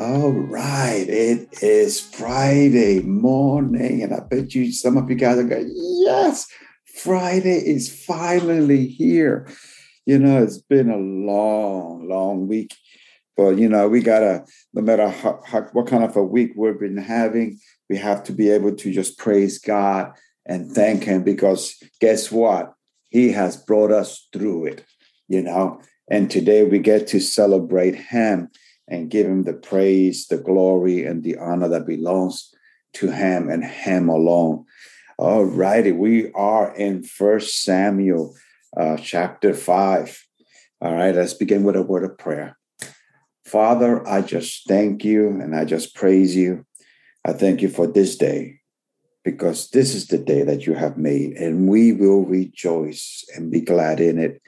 All right, it is Friday morning, and I bet you some of you guys are going, Yes, Friday is finally here. You know, it's been a long, long week, but you know, we gotta, no matter how, how, what kind of a week we've been having, we have to be able to just praise God and thank Him because guess what? He has brought us through it, you know, and today we get to celebrate Him and give him the praise, the glory, and the honor that belongs to him and him alone. All righty, we are in First Samuel uh, chapter 5. All right, let's begin with a word of prayer. Father, I just thank you and I just praise you. I thank you for this day because this is the day that you have made and we will rejoice and be glad in it.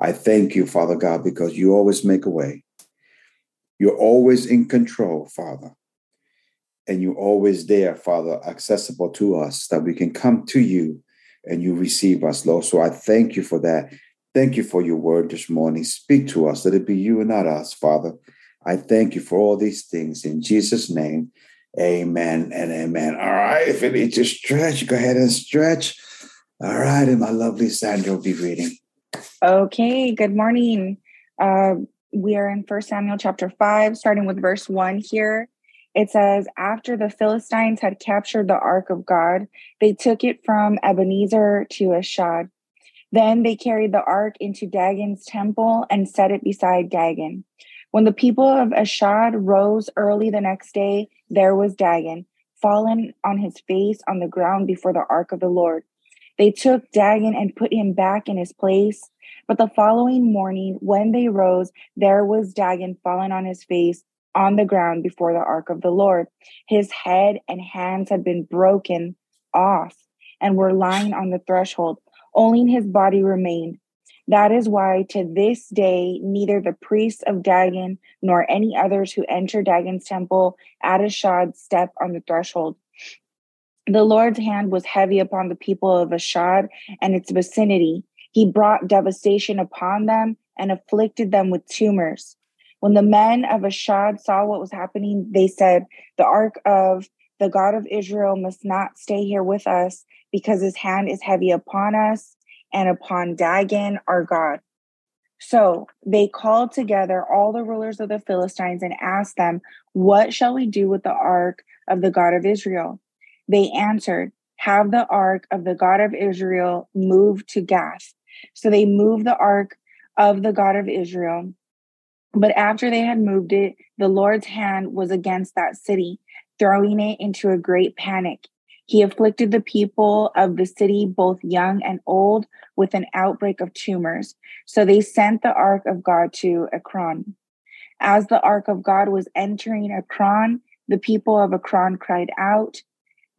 I thank you, Father God, because you always make a way. You're always in control, Father. And you're always there, Father, accessible to us that we can come to you and you receive us, Lord. So I thank you for that. Thank you for your word this morning. Speak to us. Let it be you and not us, Father. I thank you for all these things in Jesus' name. Amen and amen. All right. If you need to stretch, go ahead and stretch. All right. And my lovely Sandra will be reading. Okay. Good morning. Uh, we are in First Samuel chapter 5, starting with verse 1 here. It says, After the Philistines had captured the ark of God, they took it from Ebenezer to Ashdod. Then they carried the ark into Dagon's temple and set it beside Dagon. When the people of Ashdod rose early the next day, there was Dagon, fallen on his face on the ground before the ark of the Lord. They took Dagon and put him back in his place. But the following morning, when they rose, there was Dagon fallen on his face on the ground before the ark of the Lord. His head and hands had been broken off and were lying on the threshold. Only his body remained. That is why to this day, neither the priests of Dagon nor any others who enter Dagon's temple at Ashdod step on the threshold. The Lord's hand was heavy upon the people of Ashdod and its vicinity. He brought devastation upon them and afflicted them with tumors. When the men of Ashdod saw what was happening, they said, The ark of the God of Israel must not stay here with us because his hand is heavy upon us and upon Dagon, our God. So they called together all the rulers of the Philistines and asked them, What shall we do with the ark of the God of Israel? They answered, Have the ark of the God of Israel moved to Gath. So they moved the ark of the God of Israel. But after they had moved it, the Lord's hand was against that city, throwing it into a great panic. He afflicted the people of the city, both young and old, with an outbreak of tumors. So they sent the ark of God to Ekron. As the ark of God was entering Ekron, the people of Ekron cried out,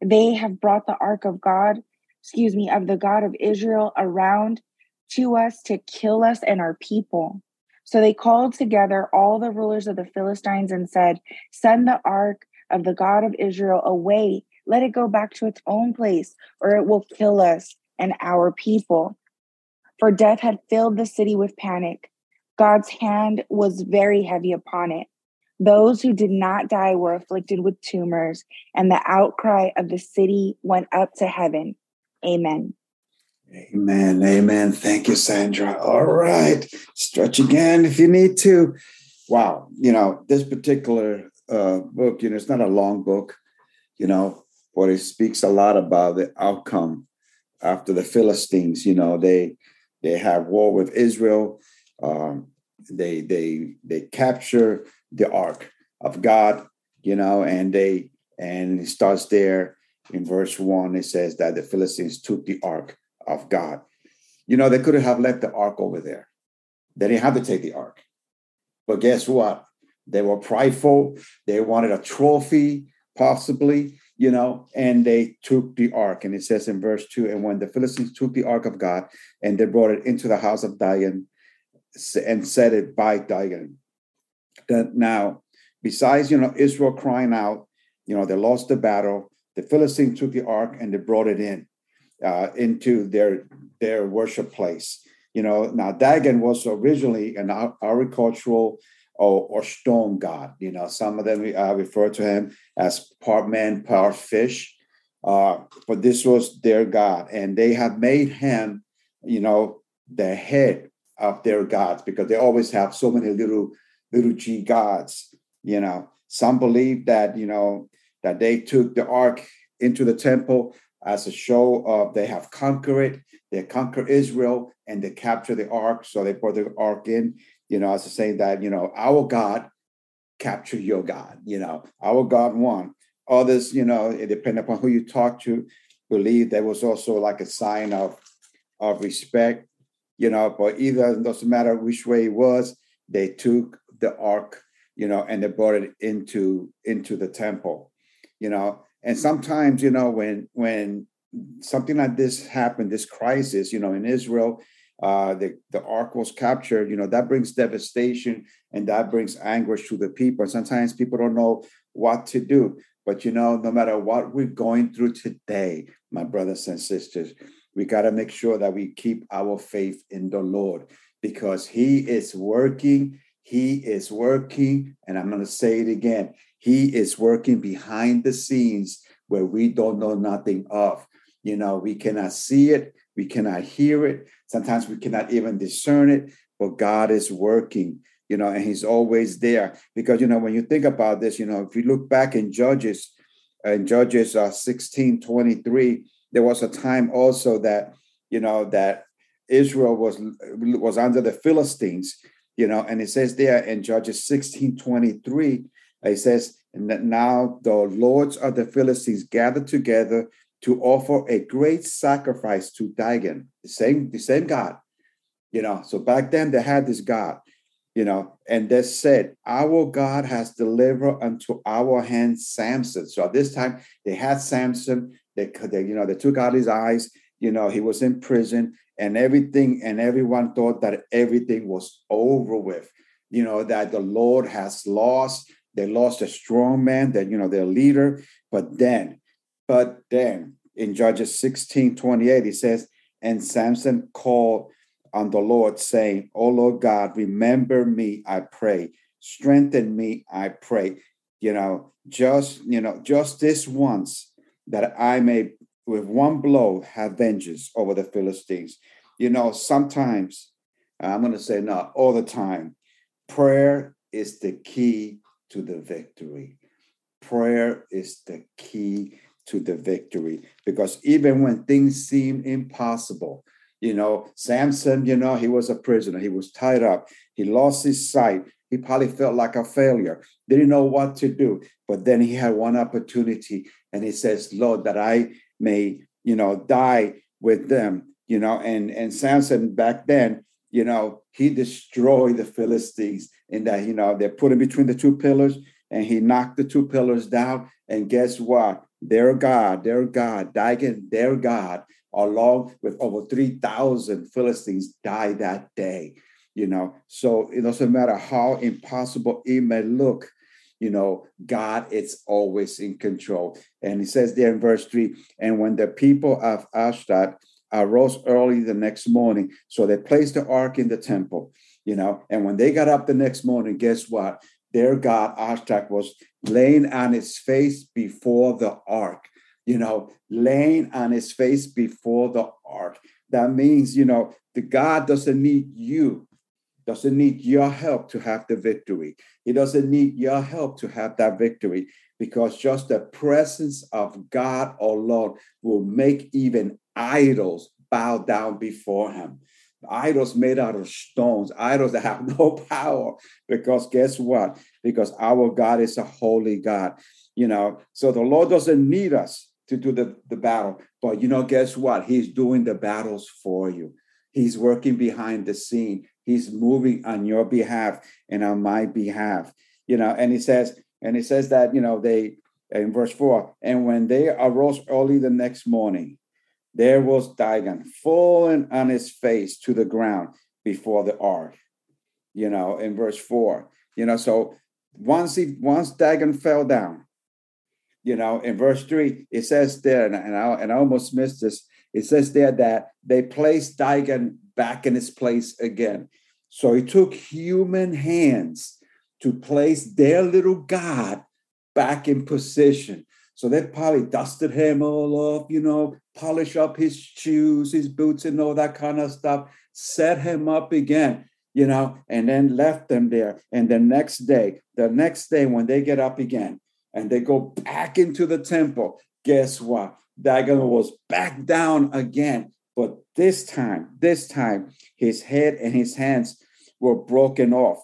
They have brought the ark of God, excuse me, of the God of Israel around to us to kill us and our people. So they called together all the rulers of the Philistines and said, Send the ark of the God of Israel away. Let it go back to its own place, or it will kill us and our people. For death had filled the city with panic. God's hand was very heavy upon it. Those who did not die were afflicted with tumors, and the outcry of the city went up to heaven. Amen. Amen. Amen. Thank you, Sandra. All right. Stretch again if you need to. Wow. You know, this particular uh, book, you know, it's not a long book, you know, but it speaks a lot about the outcome after the Philistines. You know, they they have war with Israel. Um, they they they capture the ark of God, you know, and they and it starts there in verse 1, it says that the Philistines took the ark of God. You know, they could have left the ark over there. They didn't have to take the ark. But guess what? They were prideful. They wanted a trophy, possibly, you know, and they took the ark. And it says in verse 2 And when the Philistines took the ark of God and they brought it into the house of Dagon and set it by Dagon. Now, besides, you know, Israel crying out, you know, they lost the battle. The Philistines took the ark and they brought it in uh, into their their worship place. You know, now Dagon was originally an agricultural or, or stone god. You know, some of them uh, refer to him as part man, part fish. Uh, but this was their god, and they have made him, you know, the head of their gods because they always have so many little little g gods. You know, some believe that you know that they took the ark into the temple as a show of they have conquered it, they conquer Israel, and they capture the ark. So they brought the ark in, you know, as to say that, you know, our God capture your God, you know, our God won. Others, you know, it depends upon who you talk to, believe there was also like a sign of of respect, you know, but either doesn't matter which way it was, they took the ark, you know, and they brought it into into the temple, you know and sometimes you know when when something like this happened this crisis you know in israel uh, the, the ark was captured you know that brings devastation and that brings anguish to the people. And sometimes people don't know what to do. But you know no matter what we're going through today my brothers and sisters we got to make sure that we keep our faith in the lord because he is working he is working. And i'm going to say it again he is working behind the scenes where we don't know nothing of. You know, we cannot see it, we cannot hear it, sometimes we cannot even discern it, but God is working, you know, and He's always there. Because, you know, when you think about this, you know, if you look back in Judges, in Judges uh, 16 23, there was a time also that, you know, that Israel was was under the Philistines, you know, and it says there in Judges 16 23 it says, and that now the lords of the Philistines gathered together to offer a great sacrifice to Dagon, the same, the same God. You know, so back then they had this God, you know, and they said, Our God has delivered unto our hands Samson. So at this time they had Samson, they, they you know, they took out his eyes, you know, he was in prison, and everything, and everyone thought that everything was over with, you know, that the Lord has lost they lost a strong man, that you know, their leader. But then, but then in Judges 16, 28, he says, and Samson called on the Lord, saying, Oh Lord God, remember me, I pray. Strengthen me, I pray. You know, just, you know, just this once that I may with one blow have vengeance over the Philistines. You know, sometimes I'm going to say not all the time. Prayer is the key to the victory. Prayer is the key to the victory because even when things seem impossible, you know, Samson, you know, he was a prisoner, he was tied up, he lost his sight. He probably felt like a failure, didn't know what to do. But then he had one opportunity and he says, Lord, that I may, you know, die with them, you know, and, and Samson back then, you know, he destroyed the Philistines in that, you know, they're put him between the two pillars and he knocked the two pillars down. And guess what? Their God, their God, Dagon, their God, along with over 3,000 Philistines died that day. You know, so it doesn't matter how impossible it may look, you know, God is always in control. And he says there in verse three, and when the people of Ashdod arose early the next morning, so they placed the ark in the temple you know. And when they got up the next morning, guess what? Their God, Ashtak, was laying on his face before the ark, you know, laying on his face before the ark. That means, you know, the God doesn't need you, doesn't need your help to have the victory. He doesn't need your help to have that victory because just the presence of God alone will make even idols bow down before him idols made out of stones, idols that have no power. Because guess what? Because our God is a holy God, you know. So the Lord doesn't need us to do the, the battle. But you know, guess what? He's doing the battles for you. He's working behind the scene. He's moving on your behalf and on my behalf. You know, and he says, and he says that, you know, they in verse 4, and when they arose early the next morning, there was Dagon fallen on his face to the ground before the ark. You know, in verse 4. You know, so once he once Dagon fell down, you know, in verse 3, it says there, and I and I almost missed this. It says there that they placed Dagon back in his place again. So he took human hands to place their little God back in position. So they probably dusted him all off, you know, polish up his shoes, his boots, and all that kind of stuff, set him up again, you know, and then left them there. And the next day, the next day, when they get up again and they go back into the temple, guess what? Dagon was back down again. But this time, this time, his head and his hands were broken off.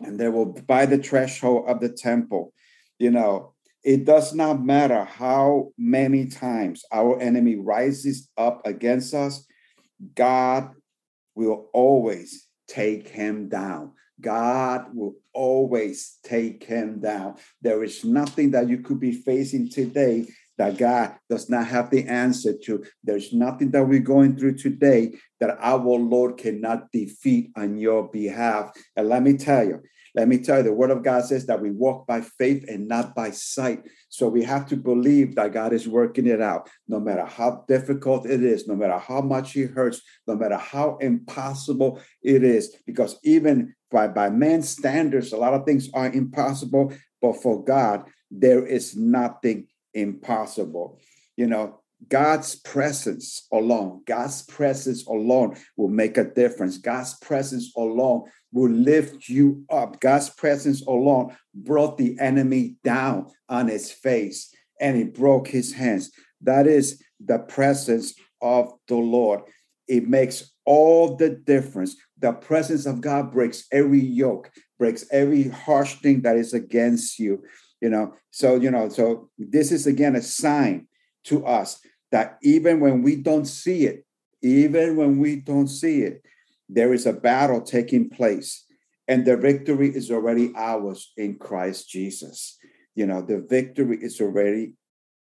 And they were by the threshold of the temple. You know, it does not matter how many times our enemy rises up against us, God will always take him down. God will always take him down. There is nothing that you could be facing today that God does not have the answer to. There's nothing that we're going through today that our Lord cannot defeat on your behalf. And let me tell you, let me tell you, the word of God says that we walk by faith and not by sight. So we have to believe that God is working it out, no matter how difficult it is, no matter how much it hurts, no matter how impossible it is. Because even by, by man's standards, a lot of things are impossible, but for God, there is nothing impossible. You know, God's presence alone, God's presence alone will make a difference. God's presence alone will lift you up. God's presence alone brought the enemy down on his face and he broke his hands. That is the presence of the Lord. It makes all the difference. The presence of God breaks every yoke, breaks every harsh thing that is against you you know? So you know so this is again a sign to us that even when we don't see it even when we don't see it there is a battle taking place and the victory is already ours in Christ Jesus. You know the victory is already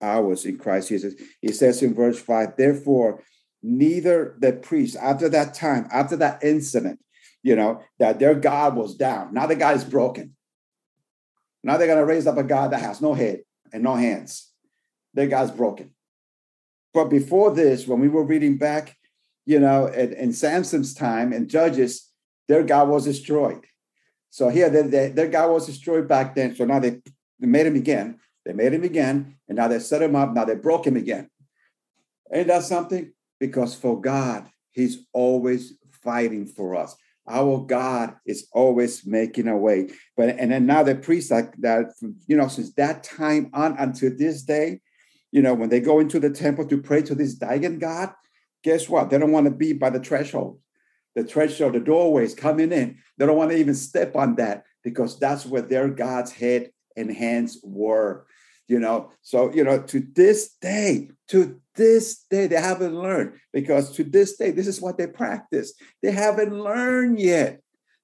ours in Christ Jesus. He says in verse 5 therefore neither the priest after that time after that incident you know that their god was down. Now the guy is broken now they're going to raise up a God that has no head and no hands. Their God's broken. But before this, when we were reading back, you know, in, in Samson's time and Judges, their God was destroyed. So here, they, they, their God was destroyed back then. So now they, they made him again. They made him again, and now they set him up. Now they broke him again. Ain't that something? Because for God, He's always fighting for us. Our God is always making a way. But and then now the priests like that, you know, since that time on until this day, you know, when they go into the temple to pray to this Dagon God, guess what? They don't want to be by the threshold. The threshold, the doorways coming in. They don't want to even step on that because that's where their God's head and hands were you know? So you know to this day to this day they haven't learned because to this day this is what they practice. They haven't learned yet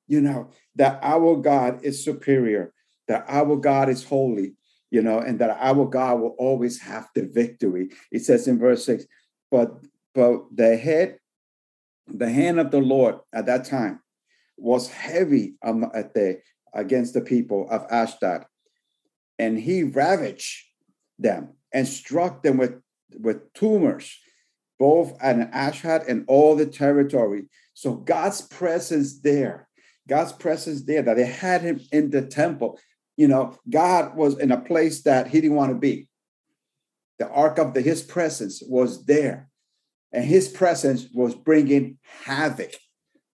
you know that our god is superior that our god is holy you know and that our god will always have the victory. It says in verse 6 but but the head the hand of the lord at that time was heavy at the against the people of ashdod and he ravaged them and struck them with, with tumors, both at Ashdod and all the territory. So God's presence there, God's presence there, that they had him in the temple. You know, God was in a place that he didn't want to be. The ark of the, his presence was there, and his presence was bringing havoc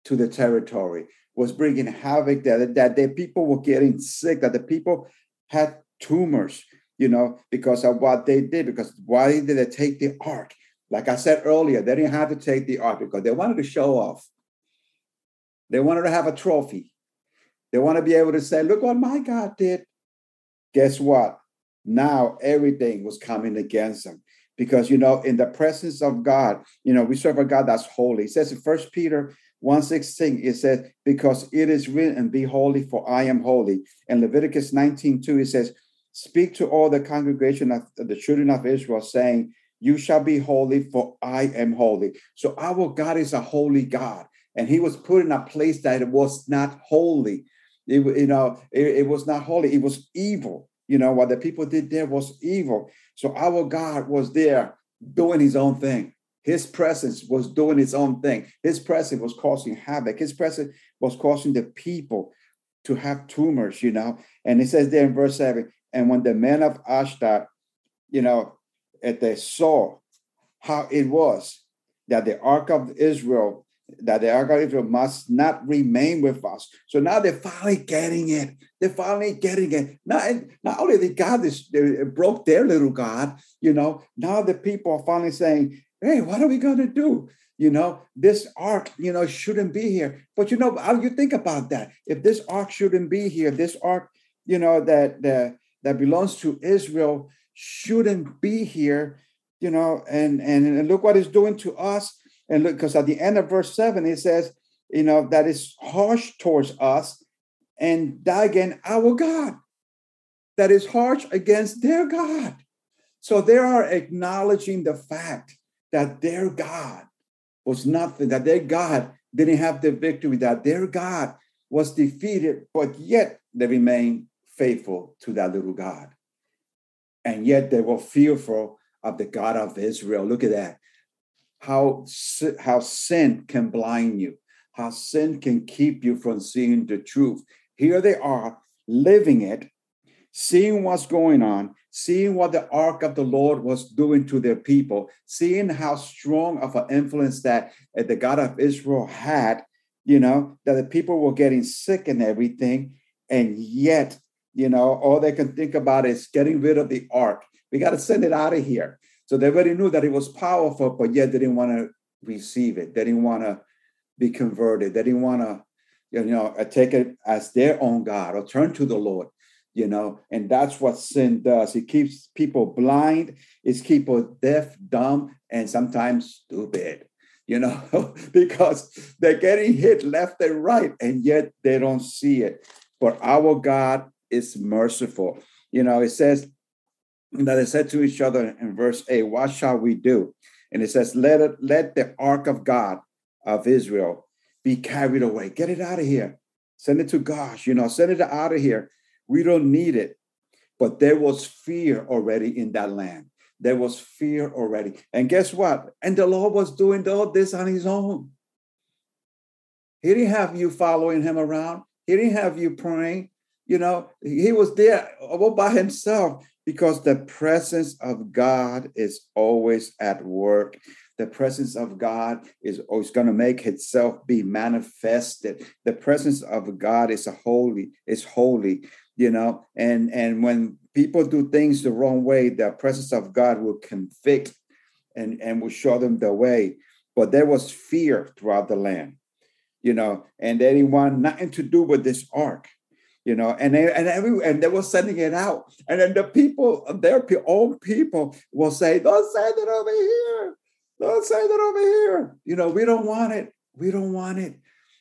to the territory, was bringing havoc that, that the people were getting sick, that the people had tumors, you know, because of what they did. Because why did they take the ark? Like I said earlier, they didn't have to take the ark because they wanted to show off. They wanted to have a trophy. They want to be able to say, look what my God did. Guess what? now everything was coming against them because you know in the presence of god you know we serve a god that's holy it says in first peter 1 16 it says because it is written be holy for i am holy and leviticus 19 2 it says speak to all the congregation of the children of israel saying you shall be holy for i am holy so our god is a holy god and he was put in a place that was not holy it, you know it, it was not holy it was evil you know, what the people did there was evil. So our God was there doing his own thing. His presence was doing its own thing. His presence was causing havoc. His presence was causing the people to have tumors, you know. And it says there in verse 7 and when the men of Ashdod, you know, at they saw how it was that the ark of Israel that the ark of Israel must not remain with us. So now they're finally getting it. They're finally getting it. Not, not only they got this, they broke their little God, you know, now the people are finally saying, hey, what are we going to do? You know, this ark, you know, shouldn't be here. But you know, how you think about that? If this ark shouldn't be here, this ark, you know, that that that belongs to Israel shouldn't be here, you know, and and, and look what it's doing to us and look, because at the end of verse 7, it says, you know, that is harsh towards us, and again, our God, that is harsh against their God. So they are acknowledging the fact that their God was nothing, that their God didn't have the victory, that their God was defeated, but yet they remained faithful to that little God. And yet they were fearful of the God of Israel. Look at that how how sin can blind you, how sin can keep you from seeing the truth. Here they are living it, seeing what's going on, seeing what the ark of the Lord was doing to their people, seeing how strong of an influence that uh, the God of Israel had, you know, that the people were getting sick and everything. And yet, you know, all they can think about is getting rid of the ark. We got to send it out of here. So they already knew that it was powerful, but yet they didn't want to receive it. They didn't want to be converted. They didn't want to, you know, uh, take it as their own God or turn to the Lord, you know. And that's what sin does. It keeps people blind. It keeps people deaf, dumb, and sometimes stupid, you know, because they're getting hit left and right, and yet they don't see it. But our God is merciful. You know, it says that they said to each other in verse 8, What shall we do? And it says, Let it let the ark of Gath of Israel be carried away. Get it out of here. Send it to God. You know, send it out of here. We don't need it. But there was fear already in that land. There was fear already. And guess what? And the Lord was doing all this on his own. He didn't have you following him around. He didn't have you praying. You know, he was there all by himself because the presence of God is always at work. The presence of God is always going to make itself be manifested. The presence of God is a holy, is holy, you know, and and when people do things the wrong way, the presence of God will convict and, and will show them the way. But there was fear throughout the land, you know, and want nothing to do with this ark you know, and they, and every and they were sending it out, and then the people, their own people, will say, "Don't send it over here, don't send it over here." You know, we don't want it. We don't want it.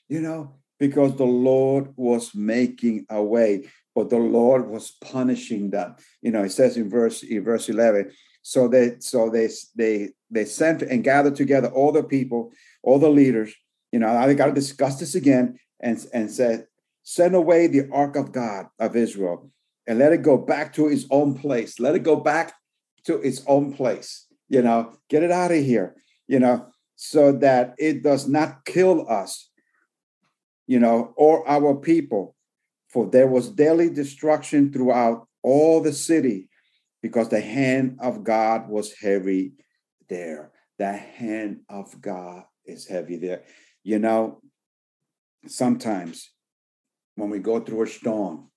You know, because the Lord was making a way, but the Lord was punishing them. You know, it says in verse in verse eleven. So they so they they they sent and gathered together all the people, all the leaders. You know, I got to discuss this again and and said Send away the ark of God of Israel and let it go back to its own place. Let it go back to its own place. You know, get it out of here, you know, so that it does not kill us, you know, or our people. For there was daily destruction throughout all the city because the hand of God was heavy there. The hand of God is heavy there. You know, sometimes when we go through a storm,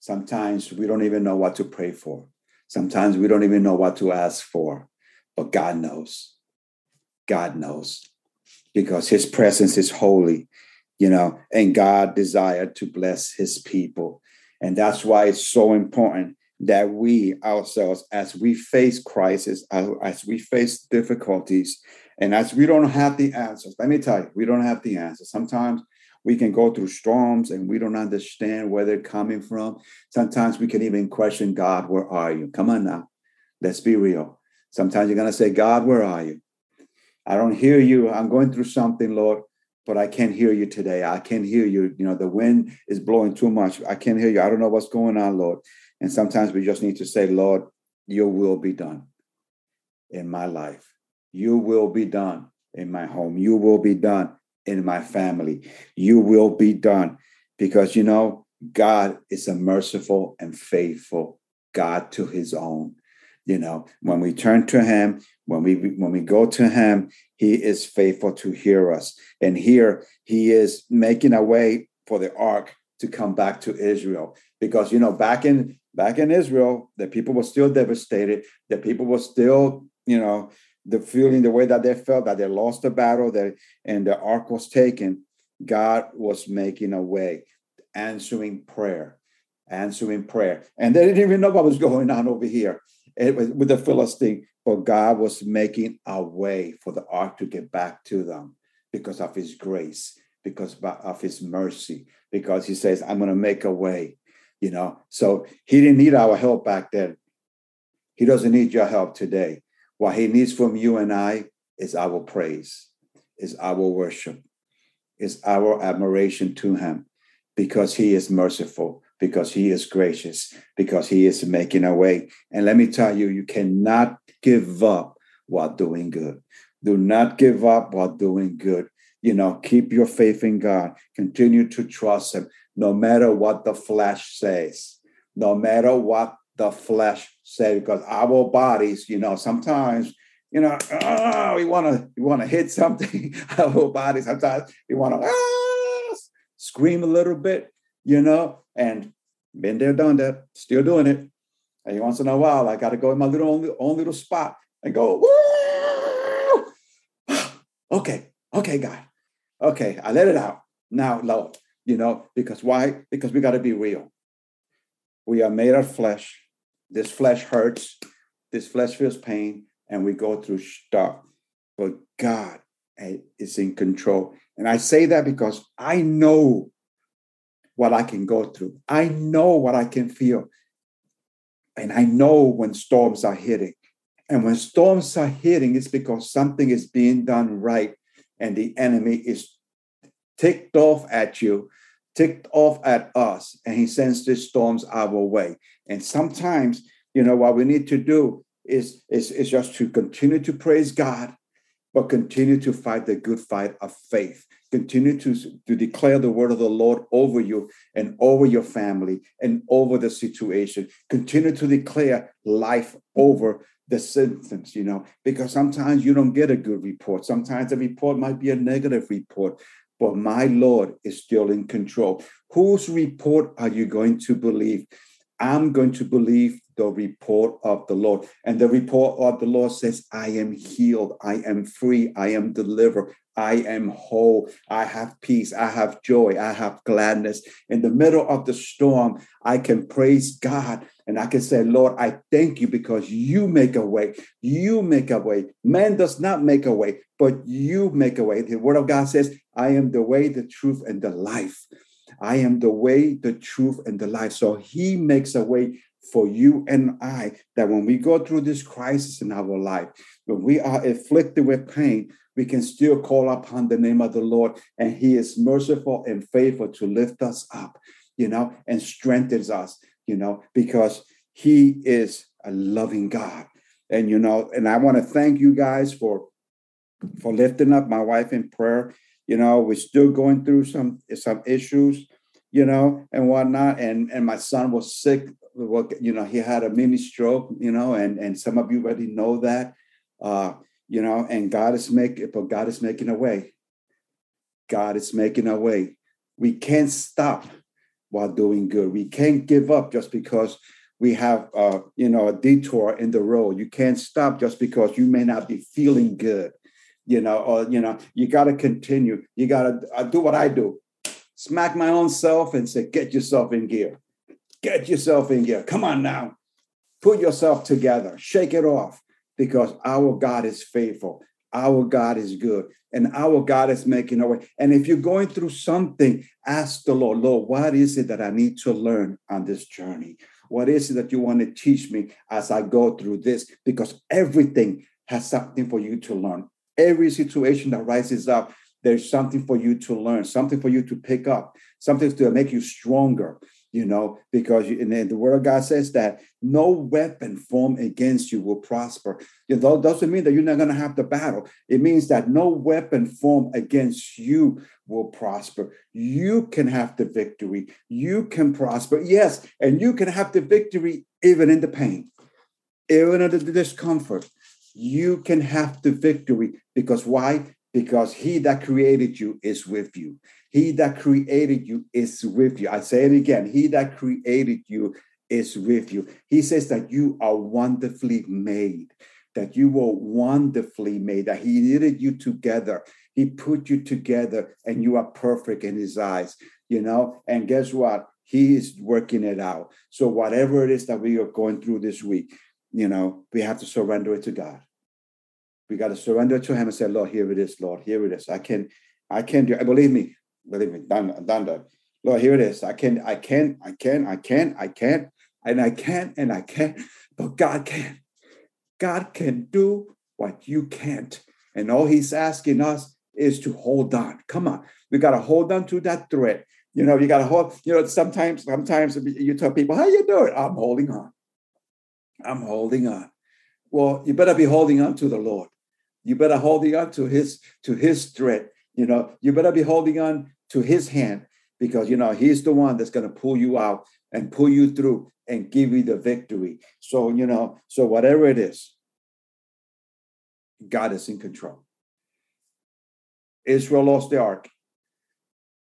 sometimes we don't even know what to pray for. Sometimes we don't even know what to ask for, but God knows. God knows because his presence is holy, you know, and God desired to bless his people. And that's why it's so important that we ourselves, as we face crisis, as, we face difficulties, and as we don't have the answers, let me tell you, we don't have the answers. Sometimes we can go through storms and we don't understand where they're coming from. Sometimes we can even question God, where are you? Come on now. Let's be real. Sometimes you're going to say, God, where are you? I don't hear you. I'm going through something, Lord, but I can't hear you today. I can't hear you. You know, the wind is blowing too much. I can't hear you. I don't know what's going on, Lord. And sometimes we just need to say, Lord, your will be done in my life. You will be done in my home. You will be done in my family. You will be done because, you know, God is a merciful and faithful God to his own. You know, when we turn to him, when we when we go to him, he is faithful to hear us. And here he is making a way for the ark to come back to Israel. Because you know, back in back in Israel, the people were still devastated, the people were still, you know, the feeling the way that they felt that they lost the battle, that and the ark was taken. God was making a way, answering prayer, answering prayer. And they didn't even know what was going on over here eh, it was with the Philistine, but God was making a way for the ark to get back to them because of his grace, because of his mercy, because he says, I'm going to make a way, you know. So he didn't need our help back then. He doesn't need your help today. What he needs from you and I is our praise, is our worship, is our admiration to him because he is merciful, because he is gracious, because he is making a way. And let me tell you, you cannot give up while doing good. Do not give up while doing good. You know, keep your faith in God. Continue to trust him, no matter what the flesh says, no matter what the flesh says, because our bodies, you know, sometimes you know, oh, we want to we want to hit something. Our bodies sometimes we want to ah, scream a little bit, you know, and been there, done that, still doing it. And once in a while, I got to go in my little own, own little spot and go, okay, okay, God, okay, I let it out now, Lord. You know, because why? Because we got to be real. We are made of flesh. This flesh hurts. This flesh feels pain, and we go through stuff. But God eh, is in control. And I say that because I know what I can go through. I know what I can feel. And I know when storms are hitting. And when storms are hitting, it's because something is being done right and the enemy is ticked off at you, ticked off at us, and he sends these storms our way. And sometimes, you know, what we need to do is, is, is just to continue to praise God, but continue to fight the good fight of faith continue to, to declare the word of the Lord over you and over your family and over the situation. Continue to declare life over the sentence, you know, because sometimes you don't get a good report. Sometimes the report might be a negative report, but my Lord is still in control. Whose report are you going to believe? I'm going to believe the report of the Lord. And the report of the Lord says, I am healed, I am free, I am delivered, I am whole, I have peace, I have joy, I have gladness. In the middle of the storm, I can praise God and I can say, Lord, I thank you because you make a way. You make a way. Man does not make a way, but you make a way. The word of God says, I am the way, the truth, and the life. I am the way, the truth, and the life. So he makes a way for you and I that when we go through this crisis in our life, when we are afflicted with pain, we can still call upon the name of the Lord, and He is merciful and faithful to lift us up, you know, and strengthens us, you know, because He is a loving God. And you know, and I want to thank you guys for for lifting up my wife in prayer. You know, we're still going through some some issues, you know, and whatnot. And and my son was sick. Well, you know, he had a mini stroke. You know, and and some of you already know that. Uh, you know, and God is making, but God is making a way. God is making a way. We can't stop while doing good. We can't give up just because we have, uh, you know, a detour in the road. You can't stop just because you may not be feeling good, you know, or, you know, you got to continue. You got to uh, do what I do smack my own self and say, get yourself in gear. Get yourself in gear. Come on now. Put yourself together, shake it off, because our God is faithful. Our God is good, and our God is making a way. And if you're going through something, ask the Lord, Lord, what is it that I need to learn on this journey? What is it that you want to teach me as I go through this? Because everything has something for you to learn. Every situation that rises up, there's something for you to learn, something for you to pick up, something to make you stronger, you know, because you, and the word of God says that no weapon formed against you will prosper. You know, doesn't mean that you're not going to have the battle. It means that no weapon formed against you will prosper. You can have the victory. You can prosper. Yes, and you can have the victory even in the pain, even in the discomfort. You can have the victory because why? Because he that created you is with you. He that created you is with you. I say it again. He that created you is with you. He says that you are wonderfully made, that you were wonderfully made, that He knitted you together. He put you together and you are perfect in His eyes, you know? And guess what? He is working it out. So, whatever it is that we are going through this week, you know, we have to surrender it to God. We got to surrender to Him and say, Lord, here it is, Lord, here it is. I can, I can do. I believe me, believe me, done, done that. Lord, here it is. I can, I can, I can, I can, I can, and I can, and I can, but God can. God can do what you can't. And all He's asking us is to hold on. Come on. We got to hold on to that thread. You know, you got to hold, you know, sometimes, sometimes you tell people, how you doing? I'm holding on. I'm holding on. Well, you better be holding on to the Lord. You better holding on to his to his thread. You know, you better be holding on to his hand because you know he's the one that's going to pull you out and pull you through and give you the victory. So, you know, so whatever it is, God is in control. Israel lost the ark.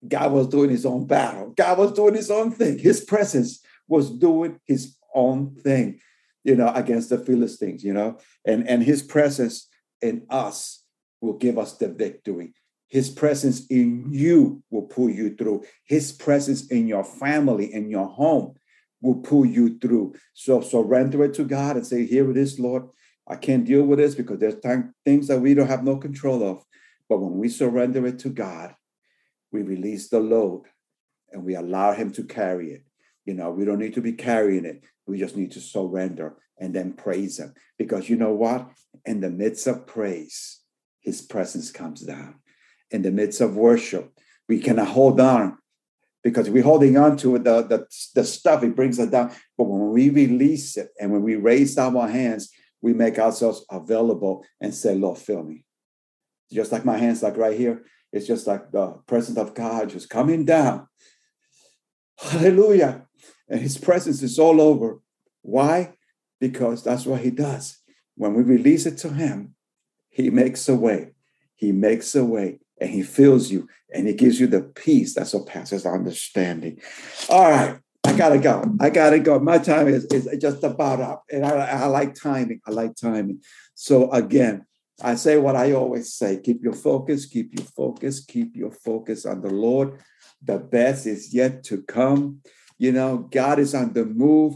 God was doing his own battle. God was doing his own thing. His presence was doing his own thing, you know, against the Philistines, you know, and, and his presence in us will give us the victory. His presence in you will pull you through. His presence in your family, in your home, will pull you through. So surrender it to God and say, Here it is, Lord. I can't deal with this because there's time, things that we don't have no control of. But when we surrender it to God, we release the load and we allow Him to carry it. You know, we don't need to be carrying it. We just need to surrender and then praise Him. Because you know what? In the midst of praise, His presence comes down. In the midst of worship, we cannot hold on because we're holding on to the, the, the stuff, it brings us down. But when we release it and when we raise up our hands, we make ourselves available and say, Lord, fill me. Just like my hands, like right here, it's just like the presence of God just coming down. Hallelujah. And his presence is all over. Why? Because that's what he does. When we release it to him, he makes a way. He makes a way and he fills you and he gives you the peace that surpasses understanding. All right. I gotta go. I gotta go. My time is, is just about up. And I, I like timing. I like timing. So again, I say what I always say keep your focus, keep your focus, keep your focus on the Lord. The best is yet to come. You know, God is on the move.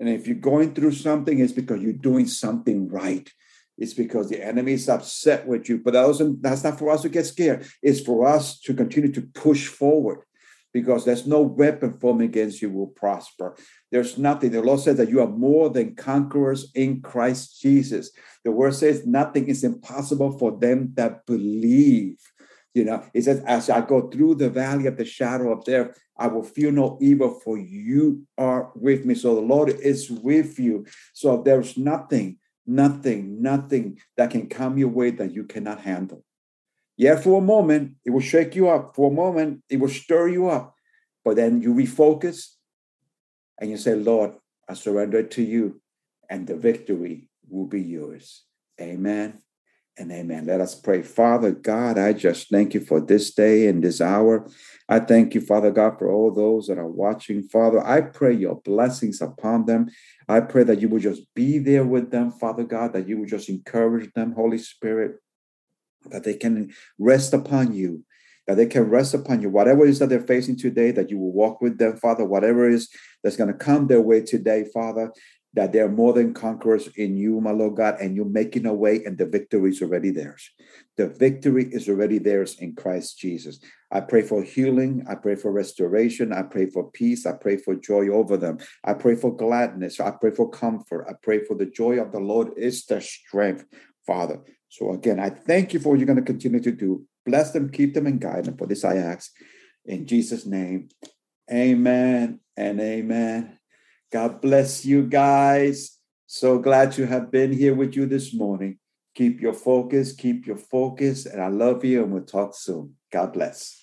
And if you're going through something, it's because you're doing something right. It's because the enemy is upset with you. But that doesn't, that's not for us to get scared. It's for us to continue to push forward because there's no weapon formed against you will prosper. There's nothing. The Lord says that you are more than conquerors in Christ Jesus. The word says nothing is impossible for them that believe. You know, it says, as I go through the valley of the shadow of death, I will fear no evil, for you are with me. So the Lord is with you. So there's nothing, nothing, nothing that can come your way that you cannot handle. Yeah, for a moment, it will shake you up. For a moment, it will stir you up. But then you refocus and you say, Lord, I surrender it to you, and the victory will be yours. Amen and amen. Let us pray. Father God, I just thank you for this day and this hour. I thank you, Father God, for all those that are watching. Father, I pray your blessings upon them. I pray that you will just be there with them, Father God, that you will just encourage them, Holy Spirit that they can rest upon you, that they can rest upon you. Whatever it is that they're facing today, that you will walk with them, Father. Whatever is that's going to come their way today, Father, that they're more than conquerors in you, my Lord God, and you're making a way, and the victory is already theirs. The victory is already theirs in Christ Jesus. I pray for healing. I pray for restoration. I pray for peace. I pray for joy over them. I pray for gladness. I pray for comfort. I pray for the joy of the Lord is their strength, Father. So again, I thank you for what you're going to continue to do. Bless them, keep them, and guide them. For this I ask in Jesus' name. Amen and amen. God bless you guys. So glad to have been here with you this morning. Keep your focus, keep your focus, and I love you, and we'll talk soon. God bless.